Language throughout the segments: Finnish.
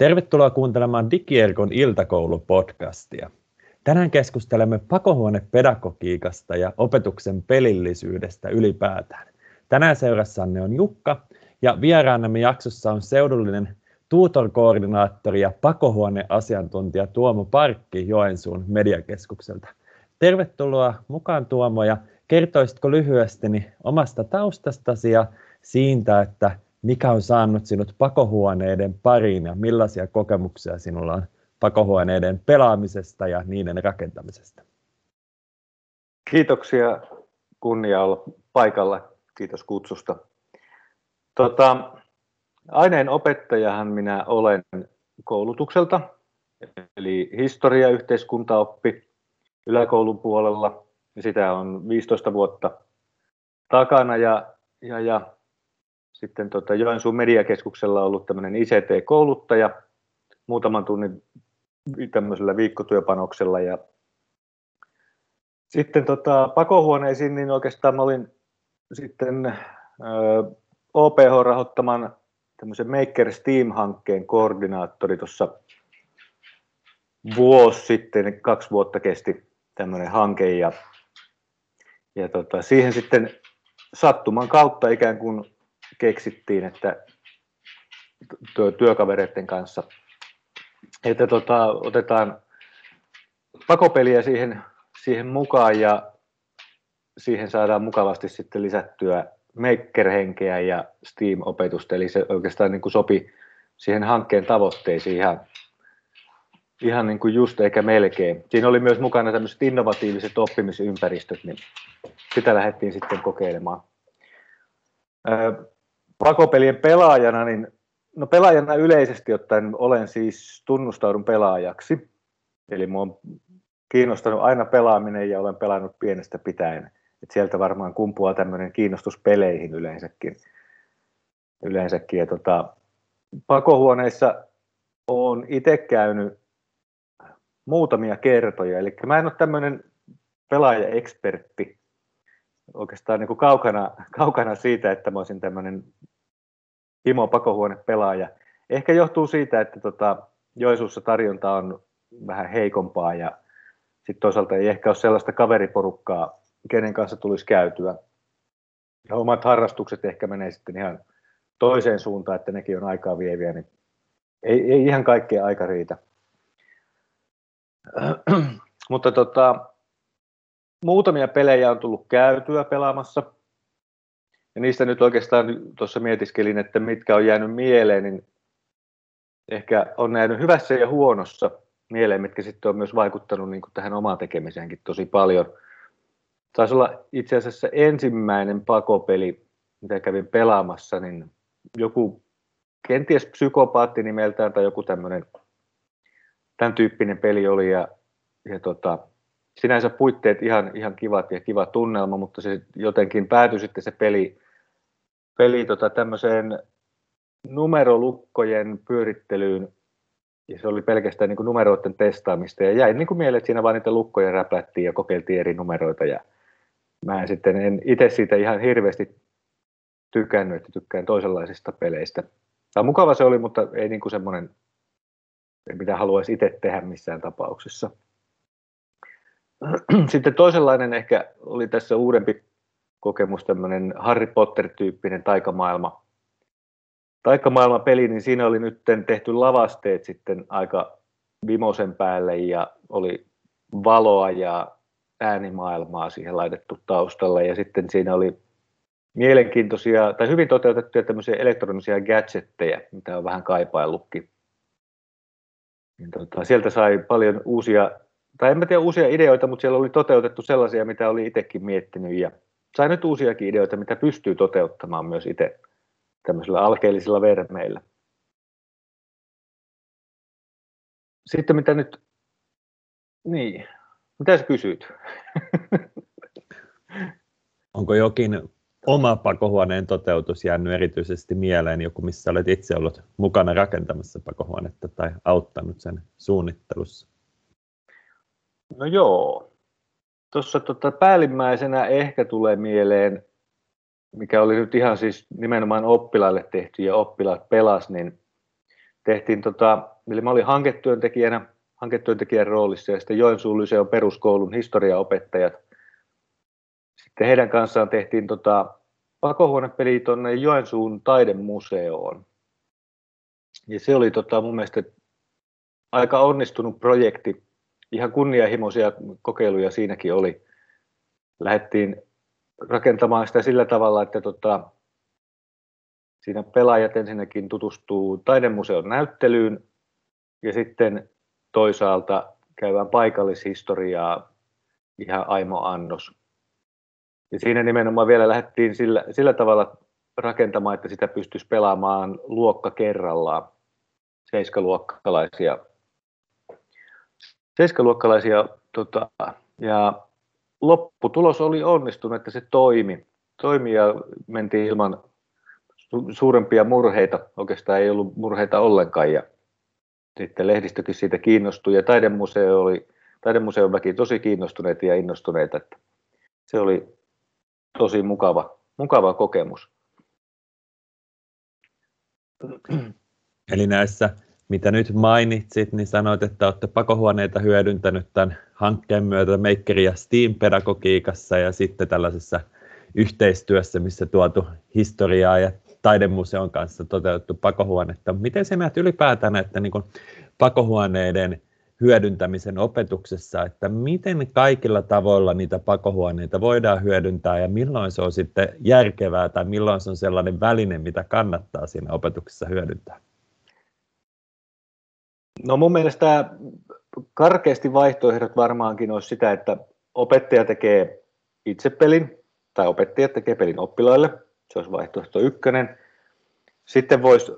Tervetuloa kuuntelemaan Digierkon iltakoulupodcastia. Tänään keskustelemme pakohuonepedagogiikasta ja opetuksen pelillisyydestä ylipäätään. Tänään seurassanne on Jukka ja vieraanamme jaksossa on seudullinen tutor-koordinaattori ja pakohuoneasiantuntija Tuomo Parkki Joensuun mediakeskukselta. Tervetuloa mukaan Tuomo ja kertoisitko lyhyesti omasta taustastasi ja siitä, että mikä on saanut sinut pakohuoneiden pariin ja millaisia kokemuksia sinulla on pakohuoneiden pelaamisesta ja niiden rakentamisesta? Kiitoksia kunnia olla paikalla. Kiitos kutsusta. Tota, aineen opettajahan minä olen koulutukselta, eli historia- ja yhteiskuntaoppi yläkoulun puolella. Sitä on 15 vuotta takana ja, ja, ja sitten tota Joensuun mediakeskuksella ollut tämmöinen ICT-kouluttaja muutaman tunnin tämmöisellä viikkotyöpanoksella ja sitten tota, pakohuoneisiin, niin oikeastaan mä olin sitten ö, OPH rahoittaman tämmöisen Maker Steam-hankkeen koordinaattori tuossa vuosi sitten, kaksi vuotta kesti tämmöinen hanke ja, ja tota, siihen sitten sattuman kautta ikään kuin keksittiin, että työkavereiden kanssa, että tota, otetaan pakopeliä siihen, siihen mukaan ja siihen saadaan mukavasti sitten lisättyä maker-henkeä ja Steam-opetusta, eli se oikeastaan niin kuin sopi siihen hankkeen tavoitteisiin ihan, ihan niin kuin just eikä melkein. Siinä oli myös mukana tämmöiset innovatiiviset oppimisympäristöt, niin sitä lähdettiin sitten kokeilemaan pakopelien pelaajana, niin no pelaajana yleisesti ottaen olen siis tunnustaudun pelaajaksi. Eli minua on kiinnostanut aina pelaaminen ja olen pelannut pienestä pitäen. Et sieltä varmaan kumpuaa tämmöinen kiinnostus peleihin yleensäkin. yleensäkin. Ja tota, pakohuoneissa olen itse käynyt muutamia kertoja. Eli mä en ole tämmöinen pelaajaekspertti oikeastaan niin kuin kaukana, kaukana siitä, että mä olisin tämmöinen Imo pakohuone pelaaja. Ehkä johtuu siitä, että tota, Joisuussa tarjonta on vähän heikompaa ja sitten toisaalta ei ehkä ole sellaista kaveriporukkaa, kenen kanssa tulisi käytyä. Ja omat harrastukset ehkä menee sitten ihan toiseen suuntaan, että nekin on aikaa vieviä, niin ei, ei ihan kaikkea aika riitä. Mutta tota, muutamia pelejä on tullut käytyä pelaamassa. Ja niistä nyt oikeastaan tuossa mietiskelin, että mitkä on jäänyt mieleen, niin ehkä on jäänyt hyvässä ja huonossa mieleen, mitkä sitten on myös vaikuttanut niin kuin tähän omaan tekemiseenkin tosi paljon. Taisi olla itse asiassa ensimmäinen pakopeli, mitä kävin pelaamassa, niin joku kenties psykopaatti nimeltään tai joku tämmöinen tämän tyyppinen peli oli ja, ja tota, sinänsä puitteet ihan, ihan kivat ja kiva tunnelma, mutta se jotenkin päätyi sitten se peli, peli tota tämmöiseen numerolukkojen pyörittelyyn, ja se oli pelkästään niin kuin numeroiden testaamista, ja jäi niin kuin mieleen, että siinä vaan niitä lukkoja räplättiin ja kokeiltiin eri numeroita, ja mä en sitten en itse siitä ihan hirveästi tykännyt, että tykkään toisenlaisista peleistä. Tämä mukava se oli, mutta ei niin kuin semmoinen, mitä haluaisi itse tehdä missään tapauksessa. Sitten toisenlainen ehkä oli tässä uudempi kokemus, tämmöinen Harry Potter-tyyppinen taikamaailma. Taikamaailma-peli, niin siinä oli nyt tehty lavasteet sitten aika vimosen päälle ja oli valoa ja äänimaailmaa siihen laitettu taustalle ja sitten siinä oli mielenkiintoisia tai hyvin toteutettuja tämmöisiä elektronisia gadgetteja, mitä on vähän kaipaillutkin. Niin tota, sieltä sai paljon uusia tai en mä tiedä uusia ideoita, mutta siellä oli toteutettu sellaisia, mitä oli itsekin miettinyt ja sai nyt uusiakin ideoita, mitä pystyy toteuttamaan myös itse tämmöisillä alkeellisilla vermeillä. Sitten mitä nyt, niin, mitä sä kysyt? Onko jokin oma pakohuoneen toteutus jäänyt erityisesti mieleen, joku missä olet itse ollut mukana rakentamassa pakohuonetta tai auttanut sen suunnittelussa? No joo. Tuossa tota, päällimmäisenä ehkä tulee mieleen, mikä oli nyt ihan siis nimenomaan oppilaille tehty ja oppilaat pelas, niin tehtiin tota, eli mä olin hanketyöntekijänä, hanketyöntekijän roolissa ja sitten Joensuun Lyseon peruskoulun historiaopettajat. Sitten heidän kanssaan tehtiin tota, pakohuonepeli tuonne Joensuun taidemuseoon. Ja se oli tota, mun mielestä aika onnistunut projekti. Ihan kunnianhimoisia kokeiluja siinäkin oli. Lähdettiin rakentamaan sitä sillä tavalla, että tota, siinä pelaajat ensinnäkin tutustuu taidemuseon näyttelyyn ja sitten toisaalta käydään paikallishistoriaa ihan Aimo Annos. Ja siinä nimenomaan vielä lähdettiin sillä, sillä tavalla rakentamaan, että sitä pystyisi pelaamaan luokka kerrallaan. Seiskaluokkalaisia, seiskaluokkalaisia tota, ja lopputulos oli onnistunut, että se toimi. toimi ja mentiin ilman suurempia murheita. Oikeastaan ei ollut murheita ollenkaan. Ja sitten lehdistökin siitä kiinnostui ja taidemuseo oli, taidemuseon väki tosi kiinnostuneita ja innostuneita. Että se oli tosi mukava, mukava kokemus. Eli näissä, mitä nyt mainitsit, niin sanoit, että olette pakohuoneita hyödyntänyt tämän hankkeen myötä Maker ja Steam-pedagogiikassa ja sitten tällaisessa yhteistyössä, missä tuotu historiaa ja taidemuseon kanssa toteutettu pakohuonetta. Miten se näet ylipäätään, että niin pakohuoneiden hyödyntämisen opetuksessa, että miten kaikilla tavoilla niitä pakohuoneita voidaan hyödyntää ja milloin se on sitten järkevää tai milloin se on sellainen väline, mitä kannattaa siinä opetuksessa hyödyntää? No mun mielestä karkeasti vaihtoehdot varmaankin olisi sitä, että opettaja tekee itse pelin tai opettaja tekee pelin oppilaille. Se olisi vaihtoehto ykkönen. Sitten voisi ö,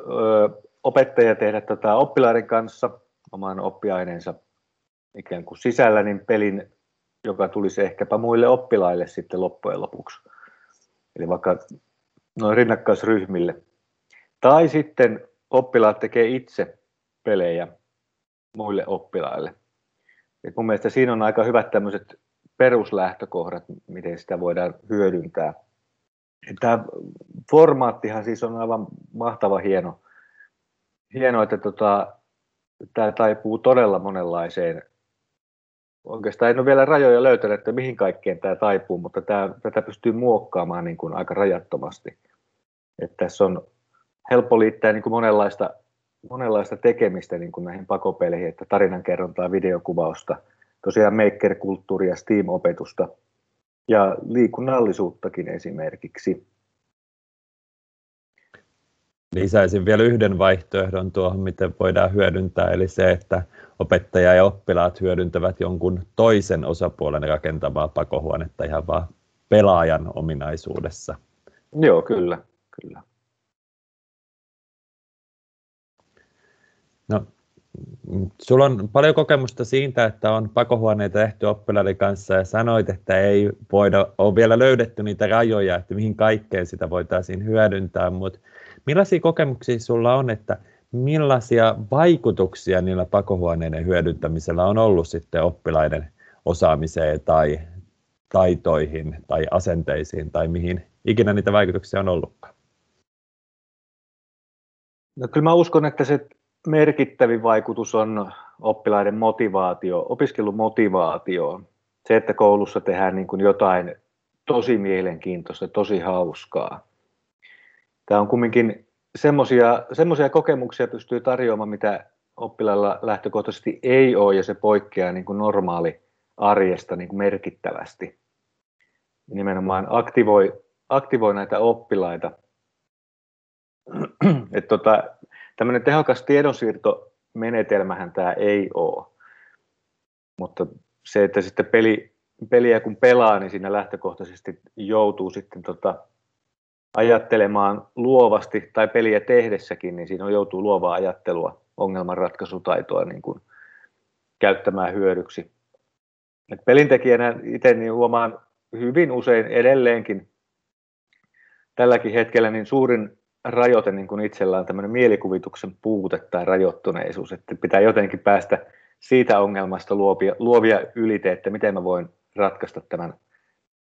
opettaja tehdä tätä oppilaiden kanssa oman oppiaineensa ikään kuin sisällä, niin pelin, joka tulisi ehkäpä muille oppilaille sitten loppujen lopuksi. Eli vaikka noin rinnakkaisryhmille. Tai sitten oppilaat tekee itse pelejä muille oppilaille. Et mun mielestä siinä on aika hyvät tämmöiset peruslähtökohdat, miten sitä voidaan hyödyntää. Tämä formaattihan siis on aivan mahtava hieno, hieno että tota, tämä taipuu todella monenlaiseen. Oikeastaan en ole vielä rajoja löytänyt, että mihin kaikkeen tämä taipuu, mutta tämä, tätä pystyy muokkaamaan niin kuin aika rajattomasti. Että tässä on helppo liittää niin kuin monenlaista, monenlaista tekemistä niin kuin näihin pakopeleihin, että tarinankerrontaa, videokuvausta, tosiaan maker-kulttuuria, Steam-opetusta ja liikunnallisuuttakin esimerkiksi. Lisäisin vielä yhden vaihtoehdon tuohon, miten voidaan hyödyntää, eli se, että opettaja ja oppilaat hyödyntävät jonkun toisen osapuolen rakentamaa pakohuonetta ihan vaan pelaajan ominaisuudessa. Joo, kyllä, kyllä. No, sulla on paljon kokemusta siitä, että on pakohuoneita tehty oppilaiden kanssa ja sanoit, että ei voida, ole vielä löydetty niitä rajoja, että mihin kaikkeen sitä voitaisiin hyödyntää, mutta Millaisia kokemuksia sulla on, että millaisia vaikutuksia niillä pakohuoneiden hyödyntämisellä on ollut sitten oppilaiden osaamiseen tai taitoihin tai asenteisiin tai mihin ikinä niitä vaikutuksia on ollutkaan? No kyllä mä uskon, että se merkittävin vaikutus on oppilaiden motivaatio, opiskelun motivaatioon. Se, että koulussa tehdään niin kuin jotain tosi mielenkiintoista, tosi hauskaa tämä on kumminkin semmoisia kokemuksia pystyy tarjoamaan, mitä oppilailla lähtökohtaisesti ei ole, ja se poikkeaa niin kuin normaali arjesta niin kuin merkittävästi. Nimenomaan aktivoi, aktivoi näitä oppilaita. Et tota, tämmöinen tehokas tiedonsiirtomenetelmähän tämä ei ole. Mutta se, että sitten peli, peliä kun pelaa, niin siinä lähtökohtaisesti joutuu sitten tota, ajattelemaan luovasti tai peliä tehdessäkin, niin siinä joutuu luovaa ajattelua, ongelmanratkaisutaitoa niin kuin käyttämään hyödyksi. Et pelintekijänä itse niin huomaan hyvin usein edelleenkin tälläkin hetkellä niin suurin rajoite niin kuin itsellä on tämmöinen mielikuvituksen puute tai rajoittuneisuus, että pitää jotenkin päästä siitä ongelmasta luovia, luovia ylite, että miten mä voin ratkaista tämän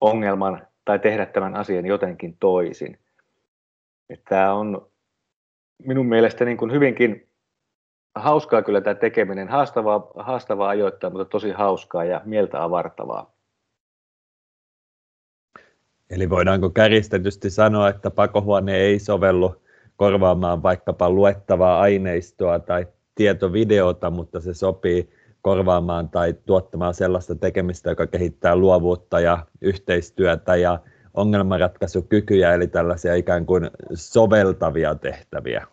ongelman tai tehdä tämän asian jotenkin toisin. Että tämä on minun mielestä niin kuin hyvinkin hauskaa kyllä tämä tekeminen, haastavaa, haastavaa ajoittaa, mutta tosi hauskaa ja mieltä avartavaa. Eli voidaanko kärjistetysti sanoa, että pakohuone ei sovellu korvaamaan vaikkapa luettavaa aineistoa tai tietovideota, mutta se sopii korvaamaan tai tuottamaan sellaista tekemistä, joka kehittää luovuutta ja yhteistyötä ja ongelmanratkaisukykyjä, eli tällaisia ikään kuin soveltavia tehtäviä.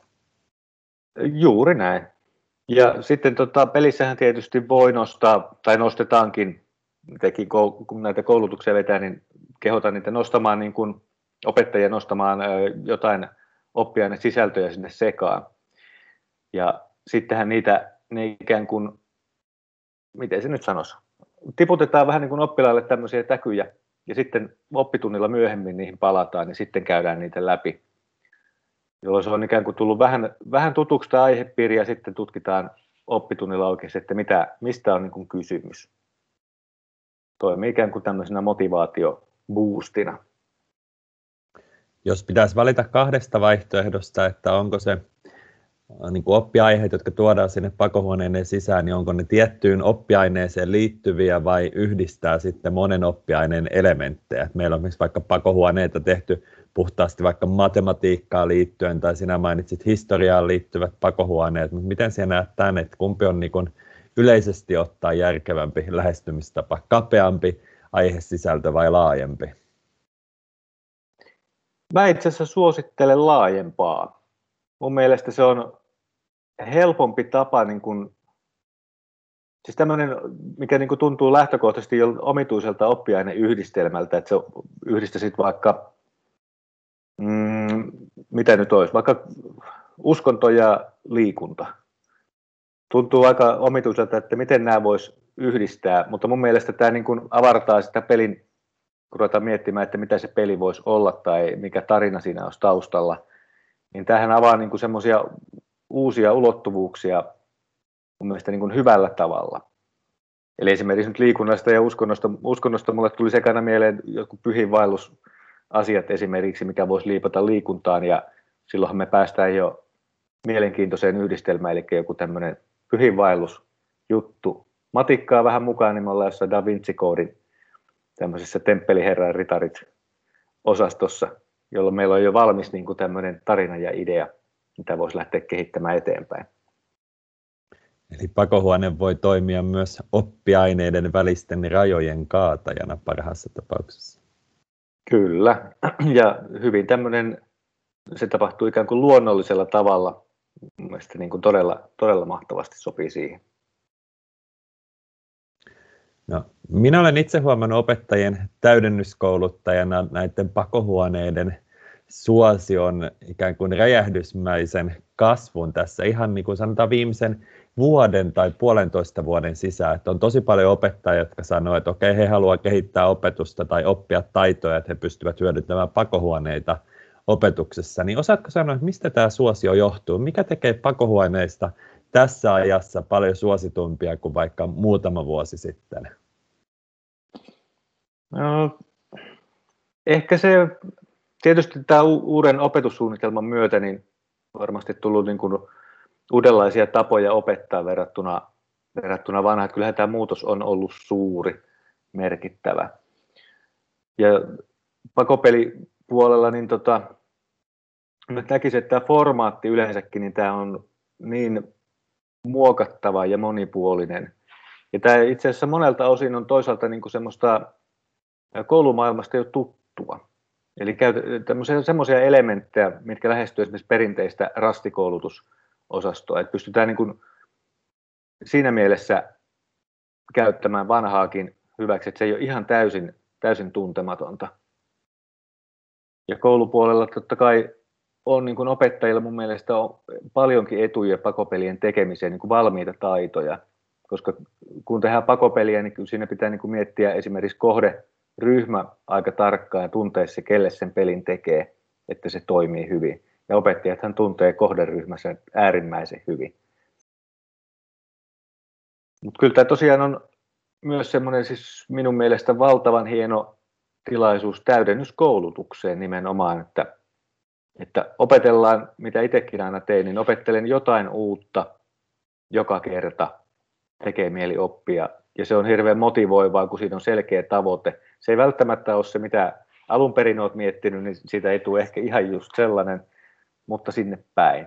Juuri näin. Ja sitten tota, pelissähän tietysti voi nostaa, tai nostetaankin, tekin kun näitä koulutuksia vetää, niin kehotan niitä nostamaan, niin kuin opettajia nostamaan jotain oppiaine sisältöjä sinne sekaan. Ja sittenhän niitä, ne ikään kuin, miten se nyt sanoisi, tiputetaan vähän niin kuin oppilaille tämmöisiä täkyjä, ja sitten oppitunnilla myöhemmin niihin palataan, niin sitten käydään niitä läpi. Jolloin se on ikään kuin tullut vähän, vähän tutuksi tämä aihepiiri, ja sitten tutkitaan oppitunnilla oikeasti, että mitä, mistä on niin kuin kysymys. Toimii ikään kuin tämmöisenä motivaatioboostina. Jos pitäisi valita kahdesta vaihtoehdosta, että onko se Äh, niin kuin oppiaiheet, jotka tuodaan sinne pakohuoneiden sisään, niin onko ne tiettyyn oppiaineeseen liittyviä vai yhdistää sitten monen oppiaineen elementtejä. Meillä on vaikka pakohuoneita tehty puhtaasti vaikka matematiikkaa liittyen, tai sinä mainitsit historiaan liittyvät pakohuoneet, mutta miten sinä näet tämän, että kumpi on niin yleisesti ottaa järkevämpi lähestymistapa, kapeampi aihesisältö vai laajempi? Mä itse asiassa suosittelen laajempaa mun mielestä se on helpompi tapa, niin kuin, siis tämmöinen, mikä niin kuin tuntuu lähtökohtaisesti jo omituiselta oppiaineyhdistelmältä, että se yhdistäisit vaikka, mm, mitä nyt olisi, vaikka uskonto ja liikunta. Tuntuu aika omituiselta, että miten nämä voisi yhdistää, mutta mun mielestä tämä niin kuin avartaa sitä pelin, kun ruvetaan miettimään, että mitä se peli voisi olla tai mikä tarina siinä olisi taustalla – niin tämähän avaa niin kuin semmoisia uusia ulottuvuuksia mun mielestä niin kuin hyvällä tavalla. Eli esimerkiksi nyt liikunnasta ja uskonnosta, uskonnosta mulle tuli sekana mieleen joku pyhinvaellusasiat esimerkiksi, mikä voisi liipata liikuntaan ja silloinhan me päästään jo mielenkiintoiseen yhdistelmään, eli joku tämmöinen pyhinvaellusjuttu. Matikkaa vähän mukaan, niin me ollaan jossain Da Vinci-koodin tämmöisessä temppeliherran ritarit osastossa, jolloin meillä on jo valmis niin kuin tämmöinen tarina ja idea, mitä voisi lähteä kehittämään eteenpäin. Eli pakohuone voi toimia myös oppiaineiden välisten rajojen kaatajana parhaassa tapauksessa. Kyllä, ja hyvin tämmöinen, se tapahtuu ikään kuin luonnollisella tavalla. Mielestäni niin kuin todella, todella mahtavasti sopii siihen. No, minä olen itse huomannut opettajien täydennyskouluttajana näiden pakohuoneiden suosion ikään kuin räjähdysmäisen kasvun tässä ihan niin kuin sanotaan viimeisen vuoden tai puolentoista vuoden sisään, että on tosi paljon opettajia, jotka sanoo, että okei, he haluavat kehittää opetusta tai oppia taitoja, että he pystyvät hyödyntämään pakohuoneita opetuksessa, niin osaatko sanoa, että mistä tämä suosio johtuu? Mikä tekee pakohuoneista tässä ajassa paljon suositumpia kuin vaikka muutama vuosi sitten? No, ehkä se tietysti tämä uuden opetussuunnitelman myötä niin varmasti tullut niin kuin uudenlaisia tapoja opettaa verrattuna, verrattuna vanhaan. Kyllähän tämä muutos on ollut suuri, merkittävä. Ja pakopelipuolella niin tota, nyt näkisin, että tämä formaatti yleensäkin, niin tämä on niin muokattava ja monipuolinen. Ja tämä itse asiassa monelta osin on toisaalta niin kuin semmoista koulumaailmasta jo tuttua. Eli semmoisia elementtejä, mitkä lähestyy esimerkiksi perinteistä rastikoulutusosastoa, että pystytään niin kuin siinä mielessä käyttämään vanhaakin hyväksi, että se ei ole ihan täysin, täysin tuntematonta. Ja koulupuolella totta kai on niin kuin opettajilla mun mielestä on paljonkin etuja pakopelien tekemiseen, niin kuin valmiita taitoja, koska kun tehdään pakopeliä, niin siinä pitää niin kuin miettiä esimerkiksi kohderyhmä aika tarkkaan ja tuntea se, kelle sen pelin tekee, että se toimii hyvin. Ja opettajathan tuntee kohderyhmässä äärimmäisen hyvin. Mutta kyllä tämä tosiaan on myös semmoinen siis minun mielestä valtavan hieno tilaisuus täydennyskoulutukseen nimenomaan, että että opetellaan, mitä itsekin aina tein, niin opettelen jotain uutta joka kerta tekee mieli oppia. Ja se on hirveän motivoivaa, kun siinä on selkeä tavoite. Se ei välttämättä ole se, mitä alun perin olet miettinyt, niin siitä ei tule ehkä ihan just sellainen, mutta sinne päin.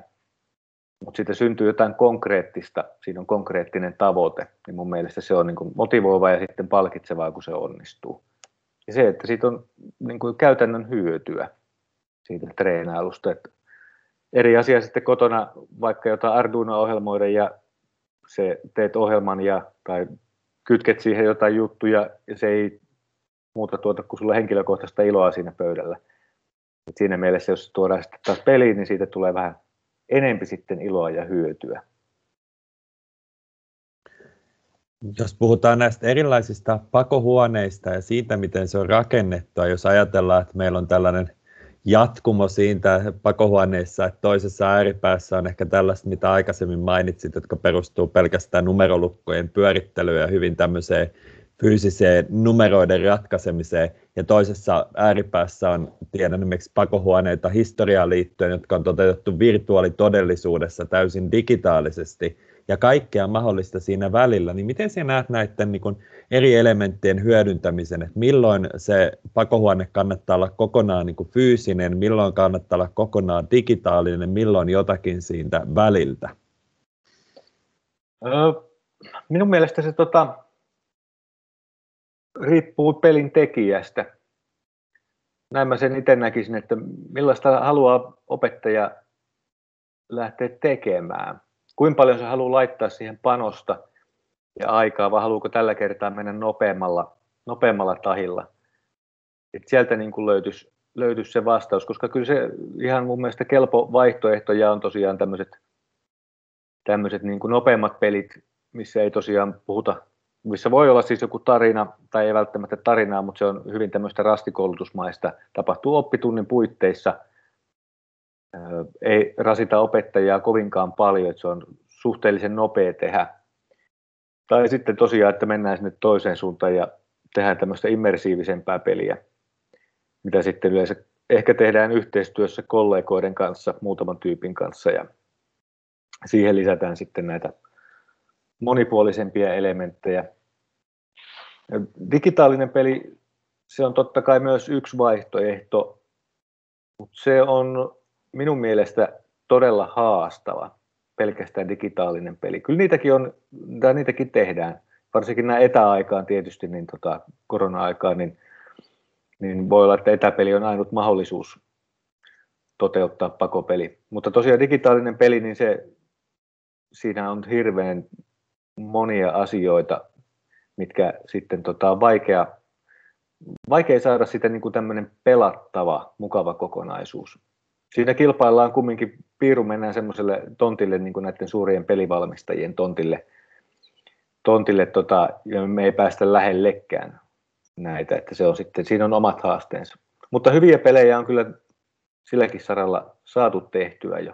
Mutta siitä syntyy jotain konkreettista, siinä on konkreettinen tavoite, niin mun mielestä se on niin kuin motivoivaa ja sitten palkitsevaa, kun se onnistuu. Ja se, että siitä on niin kuin käytännön hyötyä siitä treenailusta. Että eri asia sitten kotona vaikka jotain Arduino-ohjelmoida ja se teet ohjelman ja, tai kytket siihen jotain juttuja ja se ei muuta tuota kuin sulla henkilökohtaista iloa siinä pöydällä. Et siinä mielessä, jos tuodaan sitten taas peliin, niin siitä tulee vähän enempi sitten iloa ja hyötyä. Jos puhutaan näistä erilaisista pakohuoneista ja siitä, miten se on rakennettu, jos ajatellaan, että meillä on tällainen jatkumo siitä pakohuoneissa, että toisessa ääripäässä on ehkä tällaista, mitä aikaisemmin mainitsit, jotka perustuu pelkästään numerolukkojen pyörittelyyn ja hyvin tämmöiseen fyysiseen numeroiden ratkaisemiseen, ja toisessa ääripäässä on, tiedän esimerkiksi pakohuoneita historiaan liittyen, jotka on toteutettu virtuaalitodellisuudessa täysin digitaalisesti, ja kaikkea mahdollista siinä välillä, niin miten sinä näet näiden niin kuin eri elementtien hyödyntämisen, että milloin se pakohuone kannattaa olla kokonaan niin kuin fyysinen, milloin kannattaa olla kokonaan digitaalinen, milloin jotakin siitä väliltä? Minun mielestä se tota, riippuu pelin tekijästä. Näin mä sen itse näkisin, että millaista haluaa opettaja lähteä tekemään. Kuinka paljon se haluaa laittaa siihen panosta ja aikaa, vai haluuko tällä kertaa mennä nopeammalla, nopeammalla tahilla. Et sieltä niin kuin löytyisi, löytyisi se vastaus, koska kyllä se ihan mun mielestä kelpo vaihtoehtoja on tosiaan tämmöiset tämmöiset niin kuin nopeammat pelit, missä ei tosiaan puhuta missä voi olla siis joku tarina, tai ei välttämättä tarinaa, mutta se on hyvin tämmöistä rastikoulutusmaista, tapahtuu oppitunnin puitteissa, ei rasita opettajaa kovinkaan paljon, että se on suhteellisen nopea tehdä. Tai sitten tosiaan, että mennään sinne toiseen suuntaan ja tehdään tämmöistä immersiivisempää peliä, mitä sitten yleensä ehkä tehdään yhteistyössä kollegoiden kanssa, muutaman tyypin kanssa, ja siihen lisätään sitten näitä monipuolisempia elementtejä. Digitaalinen peli, se on totta kai myös yksi vaihtoehto, mutta se on minun mielestä todella haastava pelkästään digitaalinen peli. Kyllä niitäkin on, tai niitäkin tehdään, varsinkin nämä etäaikaan tietysti, niin tota, korona-aikaan, niin, niin voi olla, että etäpeli on ainut mahdollisuus toteuttaa pakopeli. Mutta tosiaan digitaalinen peli, niin se, siinä on hirveän monia asioita, mitkä sitten tota, on vaikea, vaikea saada sitä niin kuin tämmöinen pelattava, mukava kokonaisuus. Siinä kilpaillaan kumminkin, piiru mennään semmoiselle tontille, niin kuin näiden suurien pelivalmistajien tontille, tontille tota, ja me ei päästä lähellekään näitä, että se on sitten, siinä on omat haasteensa. Mutta hyviä pelejä on kyllä silläkin saralla saatu tehtyä jo.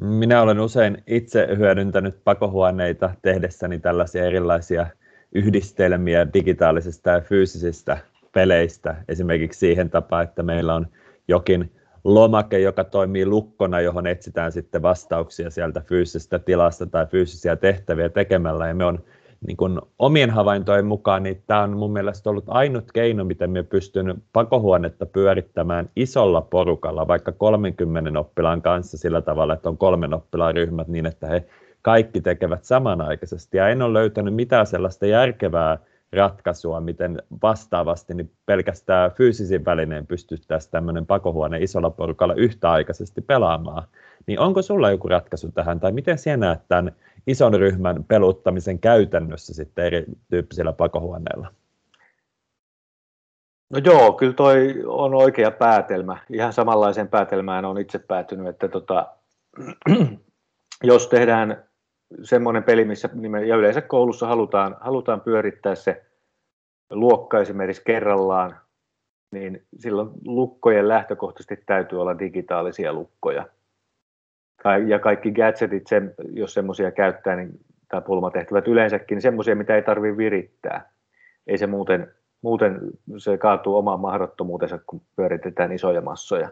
Minä olen usein itse hyödyntänyt pakohuoneita tehdessäni tällaisia erilaisia yhdistelmiä digitaalisista ja fyysisistä peleistä. Esimerkiksi siihen tapaan, että meillä on jokin lomake, joka toimii lukkona, johon etsitään sitten vastauksia sieltä fyysisestä tilasta tai fyysisiä tehtäviä tekemällä. Ja me on niin kuin omien havaintojen mukaan, niin tämä on mun mielestä ollut ainut keino, miten me pystyn pakohuonetta pyörittämään isolla porukalla, vaikka 30 oppilaan kanssa sillä tavalla, että on kolmen oppilaan ryhmät niin, että he kaikki tekevät samanaikaisesti. Ja en ole löytänyt mitään sellaista järkevää ratkaisua, miten vastaavasti niin pelkästään fyysisin välineen pystyttäisiin tämmöinen pakohuone isolla porukalla yhtäaikaisesti pelaamaan. Niin onko sulla joku ratkaisu tähän, tai miten sinä näet tämän ison ryhmän peluttamisen käytännössä sitten erityyppisillä pakohuoneilla? No joo, kyllä toi on oikea päätelmä. Ihan samanlaisen päätelmään on itse päätynyt, että tota, jos tehdään semmoinen peli, missä ja yleensä koulussa halutaan, halutaan pyörittää se luokka esimerkiksi kerrallaan, niin silloin lukkojen lähtökohtaisesti täytyy olla digitaalisia lukkoja ja kaikki gadgetit, sen, jos semmoisia käyttää, niin, tai pulmatehtävät yleensäkin, niin semmoisia, mitä ei tarvitse virittää. Ei se muuten, muuten se kaatuu omaan mahdottomuutensa, kun pyöritetään isoja massoja.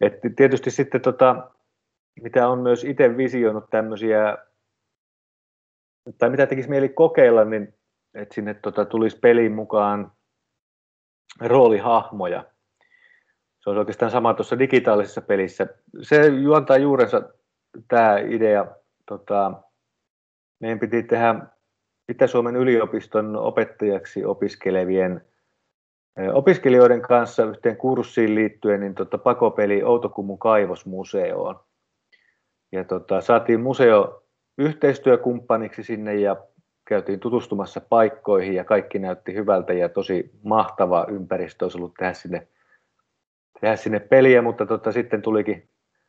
Et tietysti sitten, tota, mitä on myös itse visioinut tämmöisiä, tai mitä tekisi mieli kokeilla, niin että sinne tota, tulisi peliin mukaan roolihahmoja. Se on oikeastaan sama tuossa digitaalisessa pelissä. Se juontaa juurensa tämä idea. Tota, meidän piti tehdä Itä-Suomen yliopiston opettajaksi opiskelevien opiskelijoiden kanssa yhteen kurssiin liittyen niin tota, pakopeli Outokummun kaivosmuseoon. Ja tota, saatiin museo yhteistyökumppaniksi sinne ja käytiin tutustumassa paikkoihin ja kaikki näytti hyvältä ja tosi mahtava ympäristö olisi ollut tehdä sinne, tehdä sinne peliä, mutta tota, sitten tulikin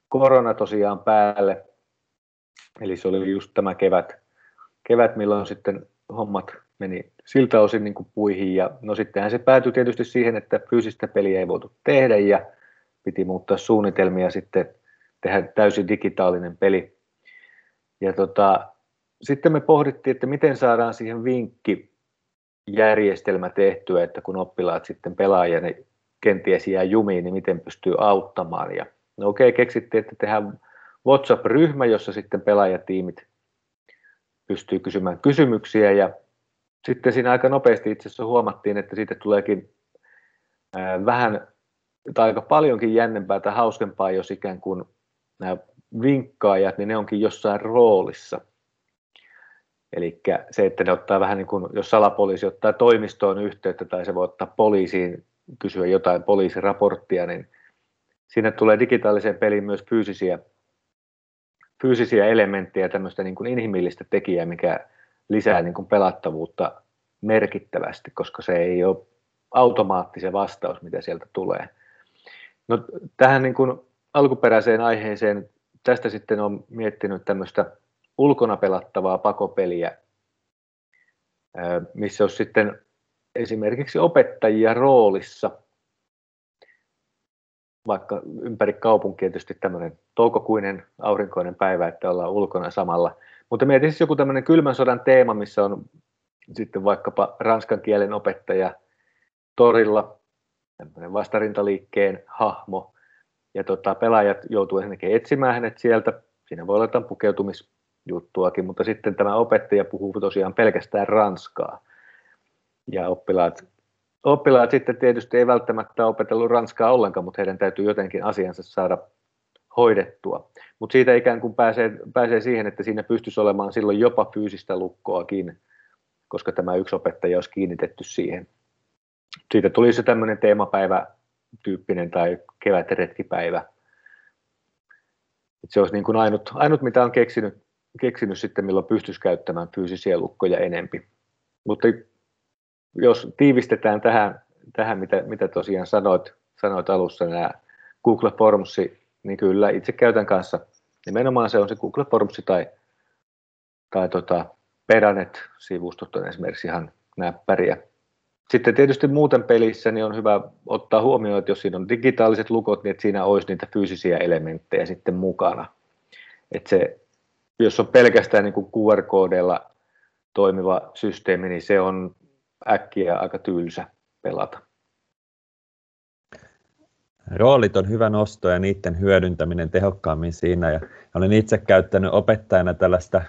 korona tosiaan päälle. Eli se oli just tämä kevät, kevät milloin sitten hommat meni siltä osin niin kuin puihin. Ja no sittenhän se päätyi tietysti siihen, että fyysistä peliä ei voitu tehdä ja piti muuttaa suunnitelmia sitten tehdä täysin digitaalinen peli. Ja tota, sitten me pohdittiin, että miten saadaan siihen vinkkijärjestelmä tehtyä, että kun oppilaat sitten pelaa ja ne kenties jää jumiin, niin miten pystyy auttamaan. Ja no okei, keksittiin, että tehdään WhatsApp-ryhmä, jossa sitten pelaajatiimit pystyy kysymään kysymyksiä ja sitten siinä aika nopeasti itse asiassa huomattiin, että siitä tuleekin vähän tai aika paljonkin jännempää tai hauskempaa, jos ikään kuin nämä vinkkaajat, niin ne onkin jossain roolissa. Eli se, että ne ottaa vähän niin kuin, jos salapoliisi ottaa toimistoon yhteyttä tai se voi ottaa poliisiin, kysyä jotain poliisiraporttia, niin sinne tulee digitaaliseen peliin myös fyysisiä, fyysisiä elementtejä, tämmöistä niin kuin inhimillistä tekijää, mikä lisää niin kuin pelattavuutta merkittävästi, koska se ei ole automaattisen vastaus, mitä sieltä tulee. No, tähän niin kuin alkuperäiseen aiheeseen, tästä sitten on miettinyt tämmöistä ulkona pelattavaa pakopeliä, missä olisi sitten esimerkiksi opettajia roolissa, vaikka ympäri kaupunkia tietysti tämmöinen toukokuinen aurinkoinen päivä, että ollaan ulkona samalla. Mutta mietin siis joku tämmöinen kylmän sodan teema, missä on sitten vaikkapa ranskan kielen opettaja torilla, tämmöinen vastarintaliikkeen hahmo, ja tota, pelaajat joutuu ensinnäkin etsimään hänet sieltä. Siinä voi olla jotain pukeutumisjuttuakin, mutta sitten tämä opettaja puhuu tosiaan pelkästään ranskaa. Ja oppilaat, oppilaat sitten tietysti ei välttämättä opetellut ranskaa ollenkaan, mutta heidän täytyy jotenkin asiansa saada hoidettua. Mutta siitä ikään kuin pääsee, pääsee siihen, että siinä pystyisi olemaan silloin jopa fyysistä lukkoakin, koska tämä yksi opettaja olisi kiinnitetty siihen. Siitä tuli se tämmöinen teemapäivä tyyppinen tai kevätretkipäivä. Et se olisi niin kuin ainut, ainut, mitä on keksinyt, keksinyt sitten, milloin pystyisi käyttämään fyysisiä lukkoja enempi. Mutta jos tiivistetään tähän, tähän mitä, mitä tosiaan sanoit, sanoit alussa, nämä Google Forms, niin kyllä itse käytän kanssa. Nimenomaan se on se Google Forms tai, tai tota Peranet-sivustot on esimerkiksi ihan näppäriä. Sitten tietysti muuten pelissä niin on hyvä ottaa huomioon, että jos siinä on digitaaliset lukot, niin että siinä olisi niitä fyysisiä elementtejä sitten mukana. Että se, jos on pelkästään niin QR-koodeilla toimiva systeemi, niin se on äkkiä aika tylsä pelata. Roolit on hyvä nosto ja niiden hyödyntäminen tehokkaammin siinä. Ja olen itse käyttänyt opettajana tällaista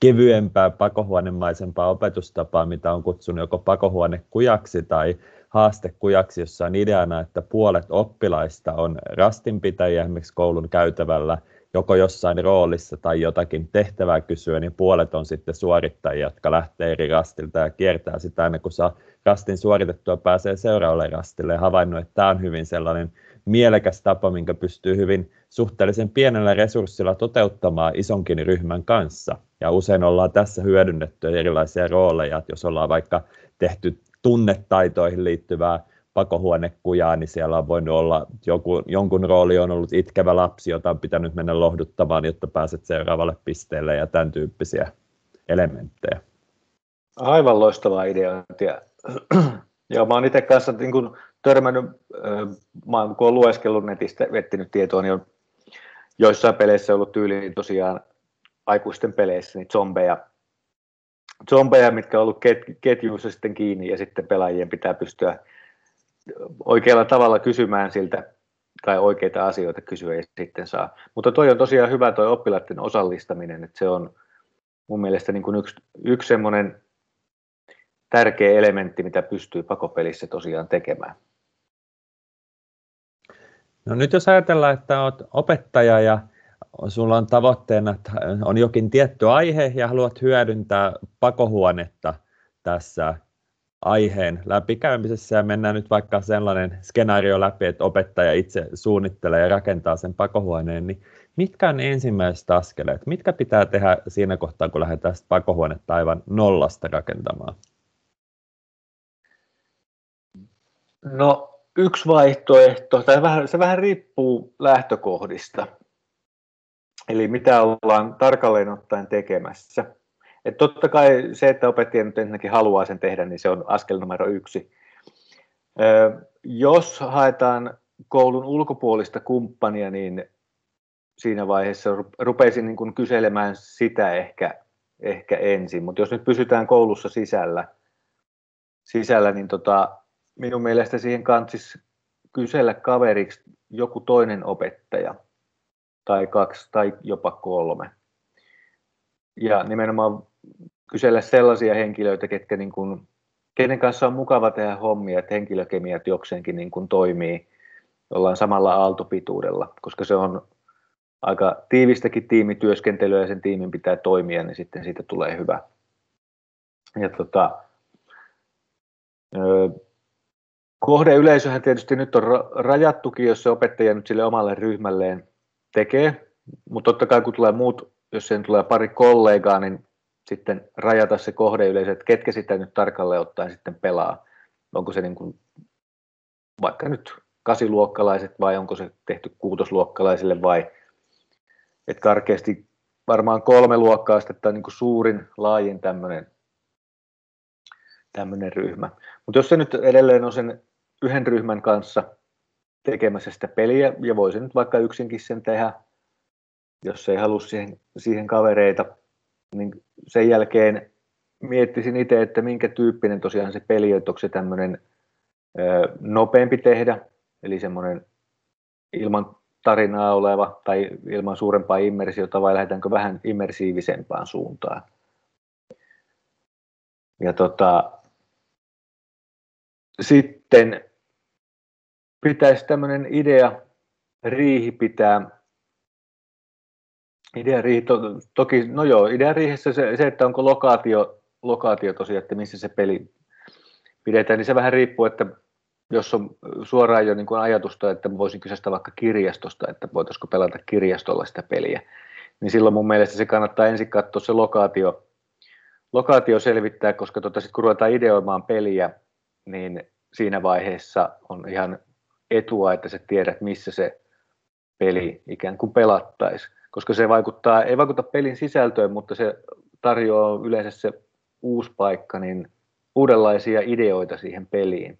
kevyempää pakohuonemaisempaa opetustapaa, mitä on kutsunut joko pakohuonekujaksi tai haastekujaksi, jossa on ideana, että puolet oppilaista on rastinpitäjiä esimerkiksi koulun käytävällä, joko jossain roolissa tai jotakin tehtävää kysyä, niin puolet on sitten suorittajia, jotka lähtee eri rastilta ja kiertää sitä aina, kun saa rastin suoritettua, pääsee seuraavalle rastille ja havainnut, että tämä on hyvin sellainen mielekäs tapa, minkä pystyy hyvin suhteellisen pienellä resurssilla toteuttamaan isonkin ryhmän kanssa. Ja usein ollaan tässä hyödynnetty erilaisia rooleja, että jos ollaan vaikka tehty tunnetaitoihin liittyvää pakohuonekujaa, niin siellä on voinut olla joku, jonkun rooli on ollut itkevä lapsi, jota on pitänyt mennä lohduttamaan, jotta pääset seuraavalle pisteelle ja tämän tyyppisiä elementtejä. Aivan loistavaa ideointia. Joo, mä oon itse kanssa niin kun törmännyt, mä oon, kun olen lueskellut netistä, vettänyt tietoa, niin on joissain peleissä ollut tyyliin tosiaan aikuisten peleissä niin zombeja, zombeja, mitkä on ollut ket, ketjuissa sitten kiinni ja sitten pelaajien pitää pystyä oikealla tavalla kysymään siltä tai oikeita asioita kysyä ja sitten saa. Mutta toi on tosiaan hyvä toi oppilaiden osallistaminen, että se on mun mielestä niin kuin yksi, yksi semmoinen tärkeä elementti, mitä pystyy pakopelissä tosiaan tekemään. No nyt jos ajatellaan, että olet opettaja ja sulla on tavoitteena, että on jokin tietty aihe ja haluat hyödyntää pakohuonetta tässä aiheen läpikäymisessä ja mennään nyt vaikka sellainen skenaario läpi, että opettaja itse suunnittelee ja rakentaa sen pakohuoneen, niin mitkä on ensimmäiset askeleet? Mitkä pitää tehdä siinä kohtaa, kun lähdetään sitä pakohuonetta aivan nollasta rakentamaan? No yksi vaihtoehto, tai vähän, se vähän riippuu lähtökohdista. Eli mitä ollaan tarkalleen ottaen tekemässä. Et totta kai se, että opettaja nyt ensinnäkin haluaa sen tehdä, niin se on askel numero yksi. Ö, jos haetaan koulun ulkopuolista kumppania, niin siinä vaiheessa rupeisin niin kuin kyselemään sitä ehkä, ehkä ensin. Mutta jos nyt pysytään koulussa sisällä, sisällä niin tota, minun mielestä siihen kansis kysellä kaveriksi joku toinen opettaja tai kaksi tai jopa kolme. Ja nimenomaan kysellä sellaisia henkilöitä, ketkä niin kuin, kenen kanssa on mukava tehdä hommia, että henkilökemiat jokseenkin niin kuin toimii, ollaan samalla aaltopituudella, koska se on aika tiivistäkin tiimityöskentelyä ja sen tiimin pitää toimia, niin sitten siitä tulee hyvä. Ja tota, kohdeyleisöhän tietysti nyt on rajattukin, jos se opettaja nyt sille omalle ryhmälleen tekee, mutta totta kai kun tulee muut, jos sen tulee pari kollegaa, niin sitten rajata se kohdeyleisö, että ketkä sitä nyt tarkalleen ottaen sitten pelaa. Onko se niin kuin, vaikka nyt kasiluokkalaiset vai onko se tehty kuutosluokkalaisille vai että karkeasti varmaan kolme luokkaa sitten niin kuin suurin, laajin tämmöinen tämmöinen ryhmä. Mutta jos se nyt edelleen on sen yhden ryhmän kanssa tekemässä sitä peliä, ja voisi nyt vaikka yksinkin sen tehdä, jos ei halua siihen, siihen kavereita, niin sen jälkeen miettisin itse, että minkä tyyppinen tosiaan se peli että onko se tämmöinen nopeampi tehdä, eli semmoinen ilman tarinaa oleva tai ilman suurempaa immersiota vai lähdetäänkö vähän immersiivisempaan suuntaan. Ja tota, sitten pitäisi tämmöinen idea riihi pitää Idea riihi, to, toki, no joo, idea riihessä se, se, että onko lokaatio, lokaatio tosiaan, että missä se peli pidetään, niin se vähän riippuu, että jos on suoraan jo niin kuin ajatusta, että voisin kysyä vaikka kirjastosta, että voitaisiko pelata kirjastolla sitä peliä, niin silloin mun mielestä se kannattaa ensin katsoa se lokaatio, lokaatio selvittää, koska tota, sit kun ruvetaan ideoimaan peliä, niin siinä vaiheessa on ihan etua, että sä tiedät, missä se peli ikään kuin pelattaisi, koska se vaikuttaa, ei vaikuta pelin sisältöön, mutta se tarjoaa yleensä se uusi paikka, niin uudenlaisia ideoita siihen peliin.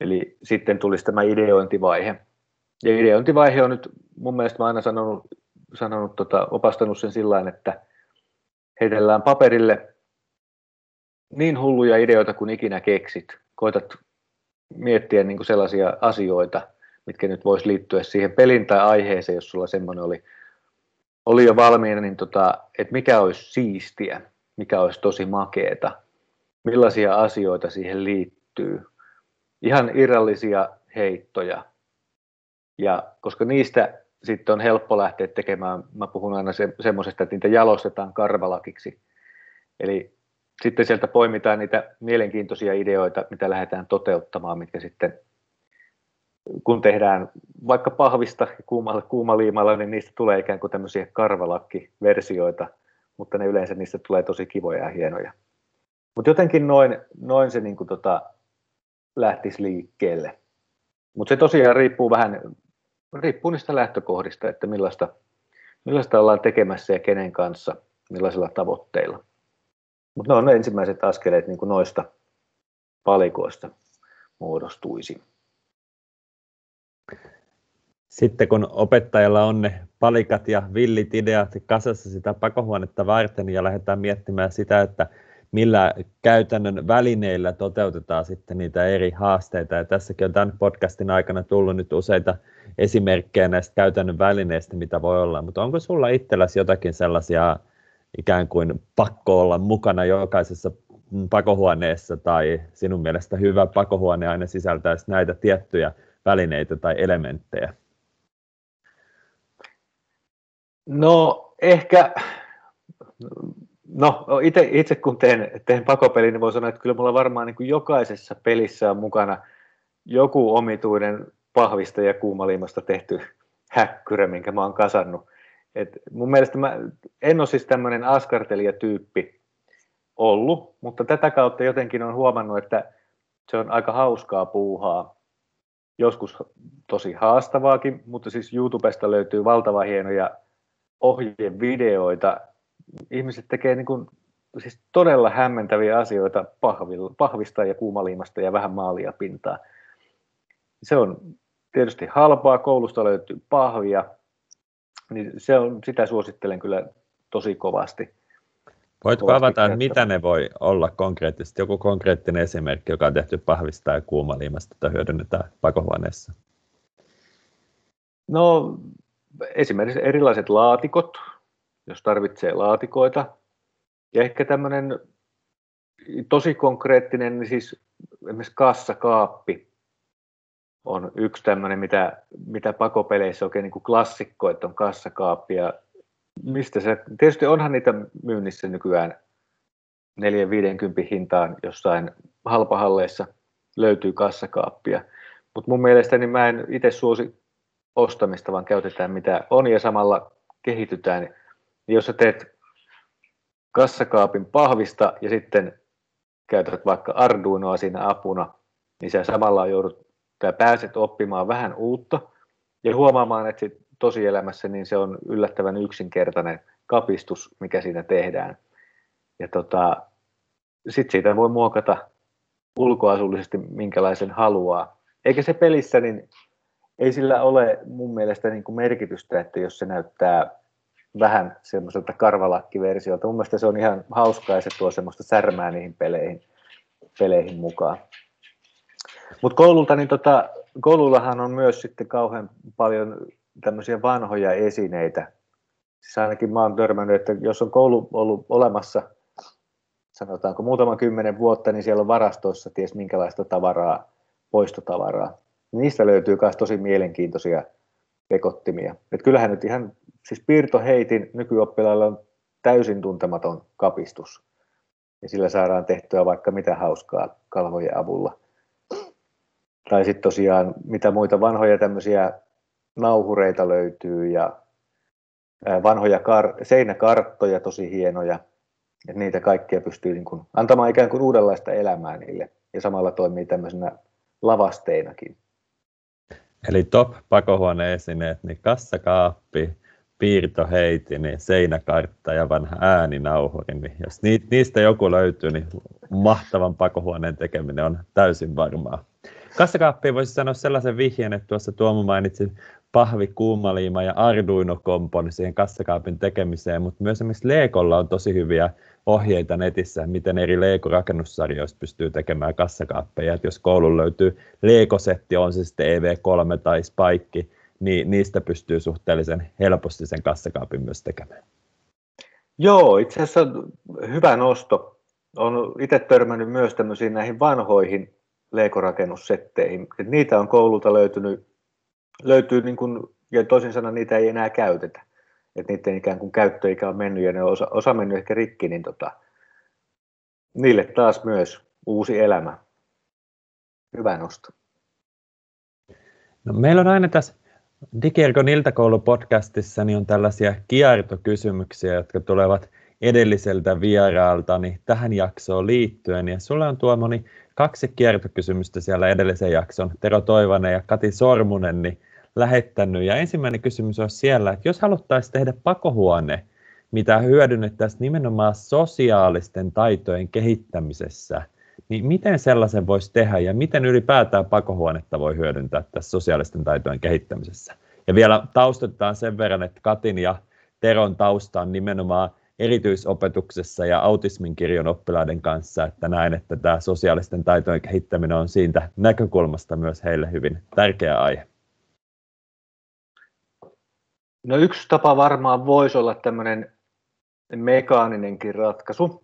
Eli sitten tulisi tämä ideointivaihe. Ja ideointivaihe on nyt mun mielestä mä aina sanonut, sanonut tota, opastanut sen sillä että heitellään paperille niin hulluja ideoita kuin ikinä keksit. Koitat miettiä niin kuin sellaisia asioita, mitkä nyt voisi liittyä siihen pelin tai aiheeseen, jos sulla semmoinen oli, oli jo valmiina, niin tota, että mikä olisi siistiä, mikä olisi tosi makeeta, millaisia asioita siihen liittyy, ihan irrallisia heittoja. Ja koska niistä sitten on helppo lähteä tekemään, mä puhun aina se, semmoisesta, että niitä jalostetaan karvalakiksi. Eli sitten sieltä poimitaan niitä mielenkiintoisia ideoita, mitä lähdetään toteuttamaan, mitkä sitten kun tehdään vaikka pahvista kuumalla, kuumaliimalla, niin niistä tulee ikään kuin tämmöisiä karvalakkiversioita, mutta ne yleensä niistä tulee tosi kivoja ja hienoja. Mutta jotenkin noin, noin se niin kuin tota, lähtisi liikkeelle. Mutta se tosiaan riippuu vähän, riippuu niistä lähtökohdista, että millaista, millaista ollaan tekemässä ja kenen kanssa, millaisilla tavoitteilla. Mutta ne on ne ensimmäiset askeleet niin kuin noista palikoista muodostuisi. Sitten kun opettajalla on ne palikat ja villit ideat kasassa sitä pakohuonetta varten ja lähdetään miettimään sitä, että millä käytännön välineillä toteutetaan sitten niitä eri haasteita. Ja tässäkin on tämän podcastin aikana tullut nyt useita esimerkkejä näistä käytännön välineistä, mitä voi olla. Mutta onko sulla itselläsi jotakin sellaisia ikään kuin pakko olla mukana jokaisessa pakohuoneessa tai sinun mielestä hyvä pakohuone aina sisältäisi näitä tiettyjä välineitä tai elementtejä? No ehkä, no itse, itse kun teen, teen pakopelin, niin voi sanoa, että kyllä mulla varmaan niin kuin jokaisessa pelissä on mukana joku omituinen pahvista ja kuumaliimasta tehty häkkyrä, minkä mä oon kasannut. Et mun mielestä mä en ole siis tämmöinen askartelijatyyppi ollut, mutta tätä kautta jotenkin on huomannut, että se on aika hauskaa puuhaa. Joskus tosi haastavaakin, mutta siis YouTubesta löytyy valtava hienoja ohjevideoita. Ihmiset tekee niin kuin, siis todella hämmentäviä asioita pahvista ja kuumaliimasta ja vähän maalia pintaa. Se on tietysti halpaa, koulusta löytyy pahvia, niin se on, sitä suosittelen kyllä tosi kovasti. Voitko kovasti avata, että mitä ne voi olla konkreettisesti? Joku konkreettinen esimerkki, joka on tehty pahvista ja kuumaliimasta, jota hyödynnetään pakohuoneessa? No esimerkiksi erilaiset laatikot, jos tarvitsee laatikoita. Ja ehkä tämmöinen tosi konkreettinen, niin siis esimerkiksi kassakaappi on yksi tämmöinen, mitä, mitä pakopeleissä oikein niin kuin klassikko, että on kassakaappi. Ja mistä se, tietysti onhan niitä myynnissä nykyään 4-50 hintaan jossain halpahalleissa löytyy kassakaappia. Mutta mun mielestä niin mä en itse suosi ostamista, vaan käytetään mitä on ja samalla kehitytään. Niin jos sä teet kassakaapin pahvista ja sitten käytät vaikka Arduinoa siinä apuna, niin sä samalla joudut tai pääset oppimaan vähän uutta ja huomaamaan, että tosielämässä niin se on yllättävän yksinkertainen kapistus, mikä siinä tehdään. Ja tota, sitten siitä voi muokata ulkoasullisesti minkälaisen haluaa. Eikä se pelissä, niin ei sillä ole mun mielestä niin kuin merkitystä, että jos se näyttää vähän semmoiselta karvalakkiversiolta. Mun mielestä se on ihan hauskaa ja se tuo semmoista särmää niihin peleihin, peleihin mukaan. Mutta koululta, niin tota, koulullahan on myös sitten kauhean paljon tämmöisiä vanhoja esineitä. Siis ainakin mä oon törmännyt, että jos on koulu ollut olemassa, sanotaanko muutaman kymmenen vuotta, niin siellä on varastoissa ties minkälaista tavaraa, poistotavaraa niistä löytyy myös tosi mielenkiintoisia pekottimia. Et kyllähän nyt ihan, siis piirtoheitin nykyoppilailla on täysin tuntematon kapistus. Ja sillä saadaan tehtyä vaikka mitä hauskaa kalvojen avulla. Tai sitten tosiaan mitä muita vanhoja tämmöisiä nauhureita löytyy ja vanhoja kar- seinäkarttoja tosi hienoja. Et niitä kaikkia pystyy niin kun antamaan ikään kuin uudenlaista elämää niille ja samalla toimii tämmöisenä lavasteinakin. Eli top pakohuoneesineet, niin kassakaappi, piirtoheiti, niin seinäkartta ja vanha ääninauhuri. Niin jos niistä joku löytyy, niin mahtavan pakohuoneen tekeminen on täysin varmaa. Kassakaappiin voisi sanoa sellaisen vihjeen, että tuossa Tuomo mainitsi pahvi, kuumaliima ja Arduino-komponi siihen kassakaapin tekemiseen, mutta myös esimerkiksi Leekolla on tosi hyviä ohjeita netissä, miten eri Lego-rakennussarjoista pystyy tekemään kassakaappeja. Et jos koulun löytyy Lego-setti, on se sitten EV3 tai Spike, niin niistä pystyy suhteellisen helposti sen kassakaapin myös tekemään. Joo, itse asiassa hyvä nosto. Olen itse törmännyt myös tämmöisiin näihin vanhoihin Lego-rakennussetteihin. Et niitä on koululta löytynyt, löytyy niin kuin, ja toisin sanoen niitä ei enää käytetä että niiden ikään kuin käyttöikä on mennyt ja ne on osa, osa mennyt ehkä rikki, niin tota, niille taas myös uusi elämä. Hyvä nosto. No, meillä on aina tässä Digiergon iltakoulupodcastissa niin on tällaisia kiertokysymyksiä, jotka tulevat edelliseltä vieraalta niin tähän jaksoon liittyen. Ja sulla on tuo moni kaksi kiertokysymystä siellä edellisen jakson. Tero Toivanen ja Kati Sormunen, niin lähettänyt. Ja ensimmäinen kysymys on siellä, että jos haluttaisiin tehdä pakohuone, mitä hyödynnettäisiin nimenomaan sosiaalisten taitojen kehittämisessä, niin miten sellaisen voisi tehdä ja miten ylipäätään pakohuonetta voi hyödyntää tässä sosiaalisten taitojen kehittämisessä? Ja vielä taustetaan sen verran, että Katin ja Teron tausta on nimenomaan erityisopetuksessa ja autismin kirjon oppilaiden kanssa, että näen, että tämä sosiaalisten taitojen kehittäminen on siitä näkökulmasta myös heille hyvin tärkeä aihe. No yksi tapa varmaan voisi olla tämmöinen mekaaninenkin ratkaisu.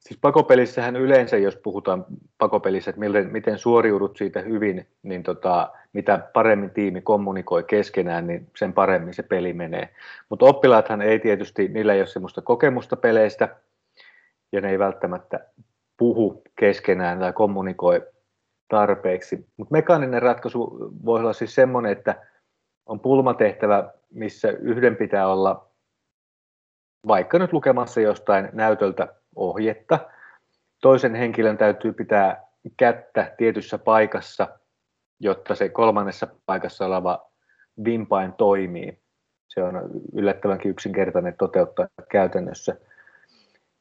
Siis pakopelissähän yleensä, jos puhutaan pakopelissä, että miten, miten suoriudut siitä hyvin, niin tota, mitä paremmin tiimi kommunikoi keskenään, niin sen paremmin se peli menee. Mutta oppilaathan ei tietysti, niillä ei ole sellaista kokemusta peleistä, ja ne ei välttämättä puhu keskenään tai kommunikoi tarpeeksi. Mutta mekaaninen ratkaisu voi olla siis semmoinen, että on pulmatehtävä, missä yhden pitää olla vaikka nyt lukemassa jostain näytöltä ohjetta. Toisen henkilön täytyy pitää kättä tietyssä paikassa, jotta se kolmannessa paikassa oleva vimpain toimii. Se on yllättävänkin yksinkertainen toteuttaa käytännössä.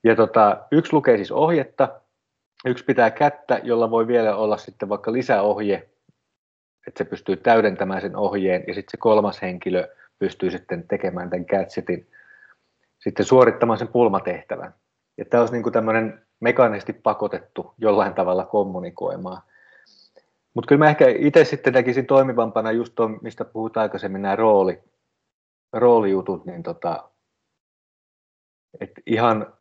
Ja tota, yksi lukee siis ohjetta, yksi pitää kättä, jolla voi vielä olla sitten vaikka lisäohje, että se pystyy täydentämään sen ohjeen, ja sitten se kolmas henkilö pystyy sitten tekemään tämän gadgetin, sitten suorittamaan sen pulmatehtävän. Ja tämä olisi niin kuin tämmöinen mekaanisesti pakotettu jollain tavalla kommunikoimaan. Mutta kyllä mä ehkä itse sitten näkisin toimivampana just tuon, mistä puhutaan aikaisemmin, nämä rooli, roolijutut, niin tota, et ihan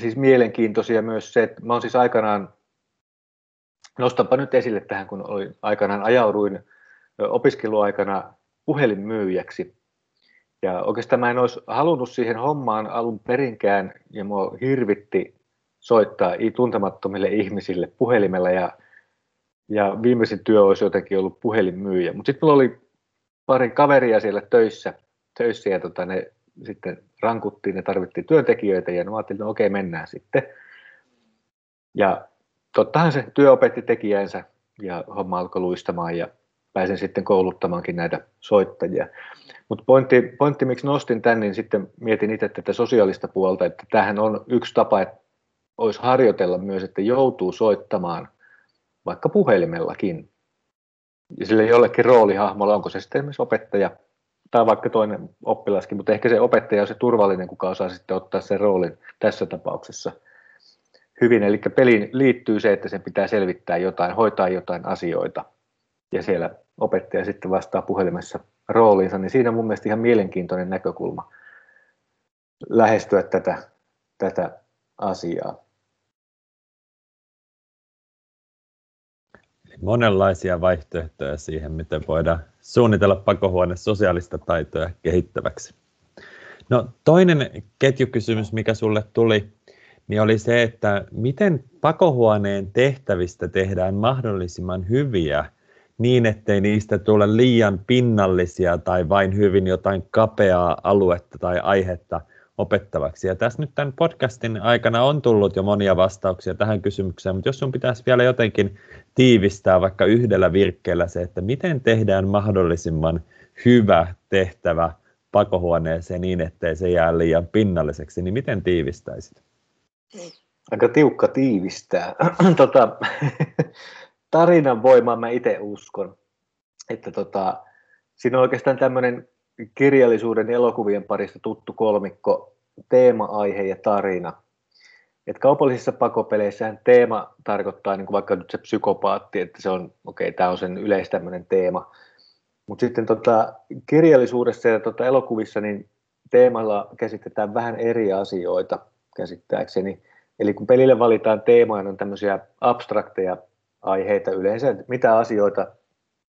siis mielenkiintoisia myös se, että mä oon siis aikanaan, nostanpa nyt esille tähän, kun olin aikanaan ajauduin opiskeluaikana puhelinmyyjäksi. Ja oikeastaan mä en olisi halunnut siihen hommaan alun perinkään, ja mua hirvitti soittaa tuntemattomille ihmisille puhelimella, ja, ja viimeisin työ olisi jotenkin ollut puhelinmyyjä. Mutta sitten mulla oli pari kaveria siellä töissä, töissä ja tota, ne sitten rankuttiin, ne tarvittiin työntekijöitä, ja no ajattelin, no okei, mennään sitten. Ja tottahan se työ opetti tekijänsä, ja homma alkoi luistamaan, ja pääsen sitten kouluttamaankin näitä soittajia. Mutta pointti, pointti, miksi nostin tämän, niin sitten mietin itse tätä sosiaalista puolta, että tämähän on yksi tapa, että olisi harjoitella myös, että joutuu soittamaan vaikka puhelimellakin. Ja sille jollekin roolihahmolla, onko se sitten esimerkiksi opettaja tai vaikka toinen oppilaskin, mutta ehkä se opettaja on se turvallinen, kuka osaa sitten ottaa sen roolin tässä tapauksessa hyvin. Eli peliin liittyy se, että sen pitää selvittää jotain, hoitaa jotain asioita ja siellä opettaja sitten vastaa puhelimessa rooliinsa, niin siinä mun mielestä ihan mielenkiintoinen näkökulma lähestyä tätä, tätä asiaa. Monenlaisia vaihtoehtoja siihen, miten voidaan suunnitella pakohuone sosiaalista taitoja kehittäväksi. No, toinen ketjukysymys, mikä sulle tuli, niin oli se, että miten pakohuoneen tehtävistä tehdään mahdollisimman hyviä niin, ettei niistä tule liian pinnallisia tai vain hyvin jotain kapeaa aluetta tai aihetta opettavaksi. Ja tässä nyt tämän podcastin aikana on tullut jo monia vastauksia tähän kysymykseen, mutta jos sun pitäisi vielä jotenkin tiivistää vaikka yhdellä virkkeellä se, että miten tehdään mahdollisimman hyvä tehtävä pakohuoneeseen niin, ettei se jää liian pinnalliseksi, niin miten tiivistäisit? Aika tiukka tiivistää. tota, tarinan voimaan mä itse uskon. Että tota, siinä on oikeastaan tämmöinen kirjallisuuden elokuvien parista tuttu kolmikko, teema-aihe ja tarina. Et kaupallisissa pakopeleissä teema tarkoittaa niin kuin vaikka nyt se psykopaatti, että se on, okei, okay, tämä on sen yleistämmöinen teema. Mutta sitten tota, kirjallisuudessa ja tota, elokuvissa niin teemalla käsitetään vähän eri asioita käsittääkseni. Eli kun pelille valitaan teemoja, niin on tämmöisiä abstrakteja aiheita yleensä, mitä asioita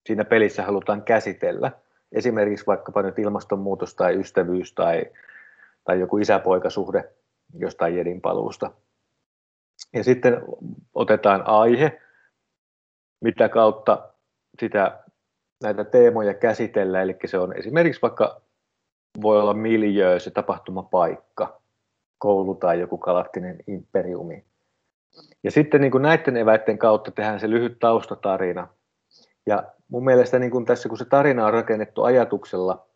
siinä pelissä halutaan käsitellä. Esimerkiksi vaikkapa nyt ilmastonmuutos tai ystävyys tai, tai joku isäpoikasuhde jostain jedin paluusta. Ja sitten otetaan aihe, mitä kautta sitä, näitä teemoja käsitellään, eli se on esimerkiksi vaikka voi olla miljöö, se tapahtumapaikka, koulu tai joku galaktinen imperiumi, ja sitten niin kuin näiden eväiden kautta tehdään se lyhyt taustatarina. Ja mun mielestä niin kuin tässä, kun se tarina on rakennettu ajatuksella,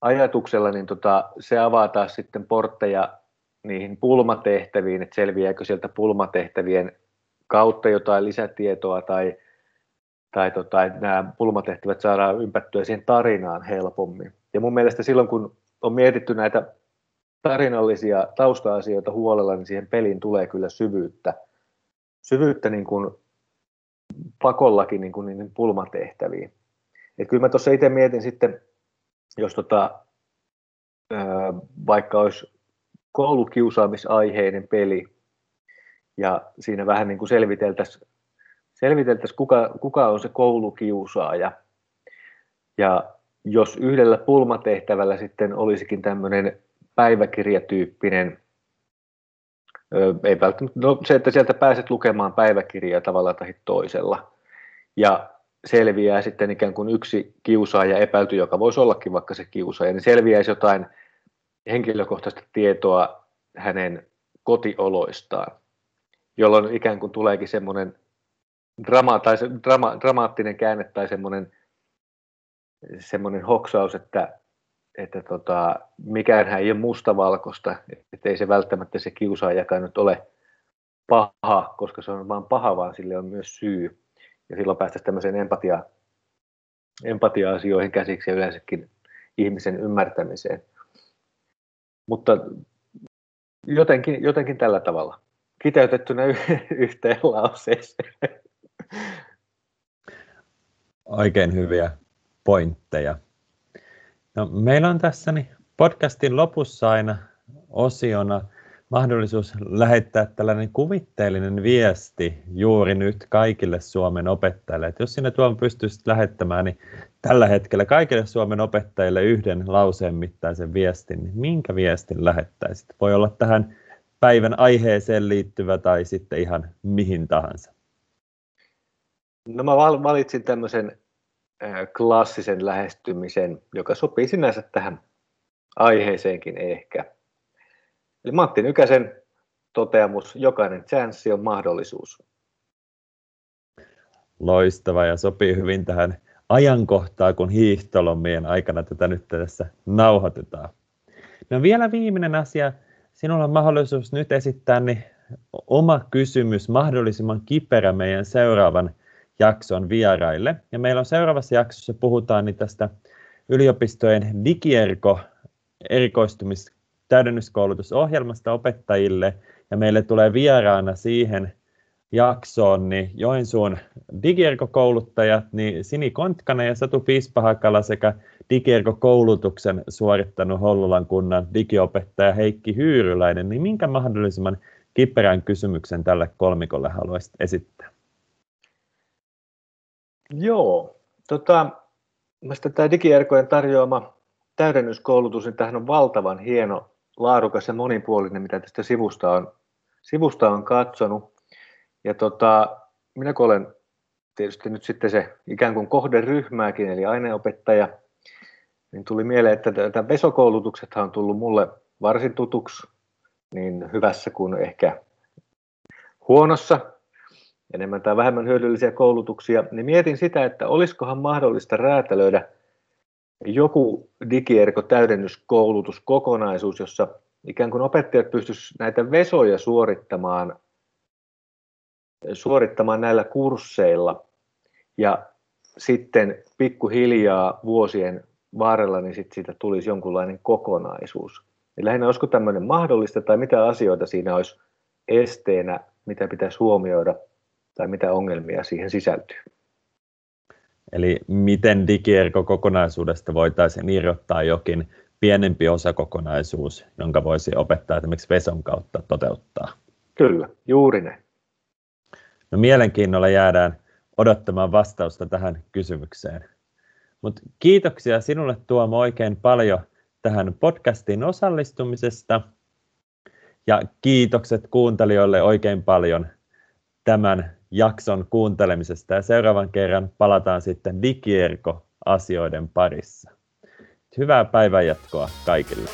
ajatuksella niin tota, se avaa taas sitten portteja niihin pulmatehtäviin, että selviääkö sieltä pulmatehtävien kautta jotain lisätietoa tai, tai tota, että nämä pulmatehtävät saadaan ympättyä siihen tarinaan helpommin. Ja mun mielestä silloin, kun on mietitty näitä tarinallisia tausta-asioita huolella, niin siihen peliin tulee kyllä syvyyttä. Syvyyttä niin kuin pakollakin niin kuin niin pulmatehtäviin. Et kyllä mä tuossa itse mietin sitten, jos tota, vaikka olisi koulukiusaamisaiheinen peli, ja siinä vähän niin kuin selviteltäisiin, selviteltäisi, kuka, kuka on se koulukiusaaja. Ja jos yhdellä pulmatehtävällä sitten olisikin tämmöinen päiväkirjatyyppinen, ei välttämättä, no se, että sieltä pääset lukemaan päiväkirjaa tavalla tai toisella, ja selviää sitten ikään kuin yksi kiusaaja epäilty, joka voisi ollakin vaikka se kiusaaja, niin selviäisi jotain henkilökohtaista tietoa hänen kotioloistaan, jolloin ikään kuin tuleekin semmoinen drama, tai se, drama, dramaattinen käänne tai semmoinen, semmoinen hoksaus, että, että tota, mikään ei ole mustavalkoista, että ei se välttämättä se kiusaajakaan nyt ole paha, koska se on vain paha, vaan sille on myös syy. Ja silloin päästäisiin tämmöiseen empatia, empatia-asioihin käsiksi ja yleensäkin ihmisen ymmärtämiseen. Mutta jotenkin, jotenkin tällä tavalla, kiteytettynä yhteen lauseeseen. Oikein hyviä pointteja. No, meillä on tässä niin podcastin lopussa aina osiona mahdollisuus lähettää tällainen kuvitteellinen viesti juuri nyt kaikille Suomen opettajille. Että jos sinne tuon pystyisit lähettämään, niin tällä hetkellä kaikille Suomen opettajille yhden lauseen mittaisen viestin, niin minkä viestin lähettäisit? Voi olla tähän päivän aiheeseen liittyvä tai sitten ihan mihin tahansa. No mä valitsin tämmöisen klassisen lähestymisen, joka sopii sinänsä tähän aiheeseenkin ehkä. Eli Matti Nykäsen toteamus, jokainen chanssi on mahdollisuus. Loistava ja sopii hyvin tähän ajankohtaan, kun hiihtolomien aikana tätä nyt tässä nauhoitetaan. No vielä viimeinen asia. Sinulla on mahdollisuus nyt esittää niin oma kysymys mahdollisimman kiperä meidän seuraavan jakson vieraille. Ja meillä on seuraavassa jaksossa puhutaan niin tästä yliopistojen digierko erikoistumis täydennyskoulutusohjelmasta opettajille ja meille tulee vieraana siihen jaksoon niin Joensuun digierkokouluttajat, niin Sini Kontkanen ja Satu Piispahakala sekä digierkokoulutuksen suorittanut Hollolan kunnan digiopettaja Heikki Hyyryläinen, niin minkä mahdollisimman kiperän kysymyksen tälle kolmikolle haluaisit esittää? Joo, tota, tämä digierkojen tarjoama täydennyskoulutus, niin tämähän on valtavan hieno laadukas ja monipuolinen, mitä tästä sivusta on, sivusta on katsonut. Ja tota, minä kun olen tietysti nyt sitten se ikään kuin kohderyhmääkin, eli aineopettaja, niin tuli mieleen, että tämä vesokoulutuksethan on tullut mulle varsin tutuksi niin hyvässä kuin ehkä huonossa, enemmän tai vähemmän hyödyllisiä koulutuksia, niin mietin sitä, että olisikohan mahdollista räätälöidä – joku digierko täydennyskoulutuskokonaisuus, jossa ikään kuin opettajat pystyisivät näitä vesoja suorittamaan, suorittamaan näillä kursseilla ja sitten pikkuhiljaa vuosien varrella niin sit siitä tulisi jonkunlainen kokonaisuus. Eli lähinnä olisiko tämmöinen mahdollista tai mitä asioita siinä olisi esteenä, mitä pitäisi huomioida tai mitä ongelmia siihen sisältyy. Eli miten digierko kokonaisuudesta voitaisiin irrottaa jokin pienempi osakokonaisuus, jonka voisi opettaa esimerkiksi Veson kautta toteuttaa. Kyllä, juuri näin. No mielenkiinnolla jäädään odottamaan vastausta tähän kysymykseen. Mut kiitoksia sinulle Tuomo oikein paljon tähän podcastiin osallistumisesta. Ja kiitokset kuuntelijoille oikein paljon tämän jakson kuuntelemisesta ja seuraavan kerran palataan sitten digierko-asioiden parissa. Hyvää päivänjatkoa kaikille.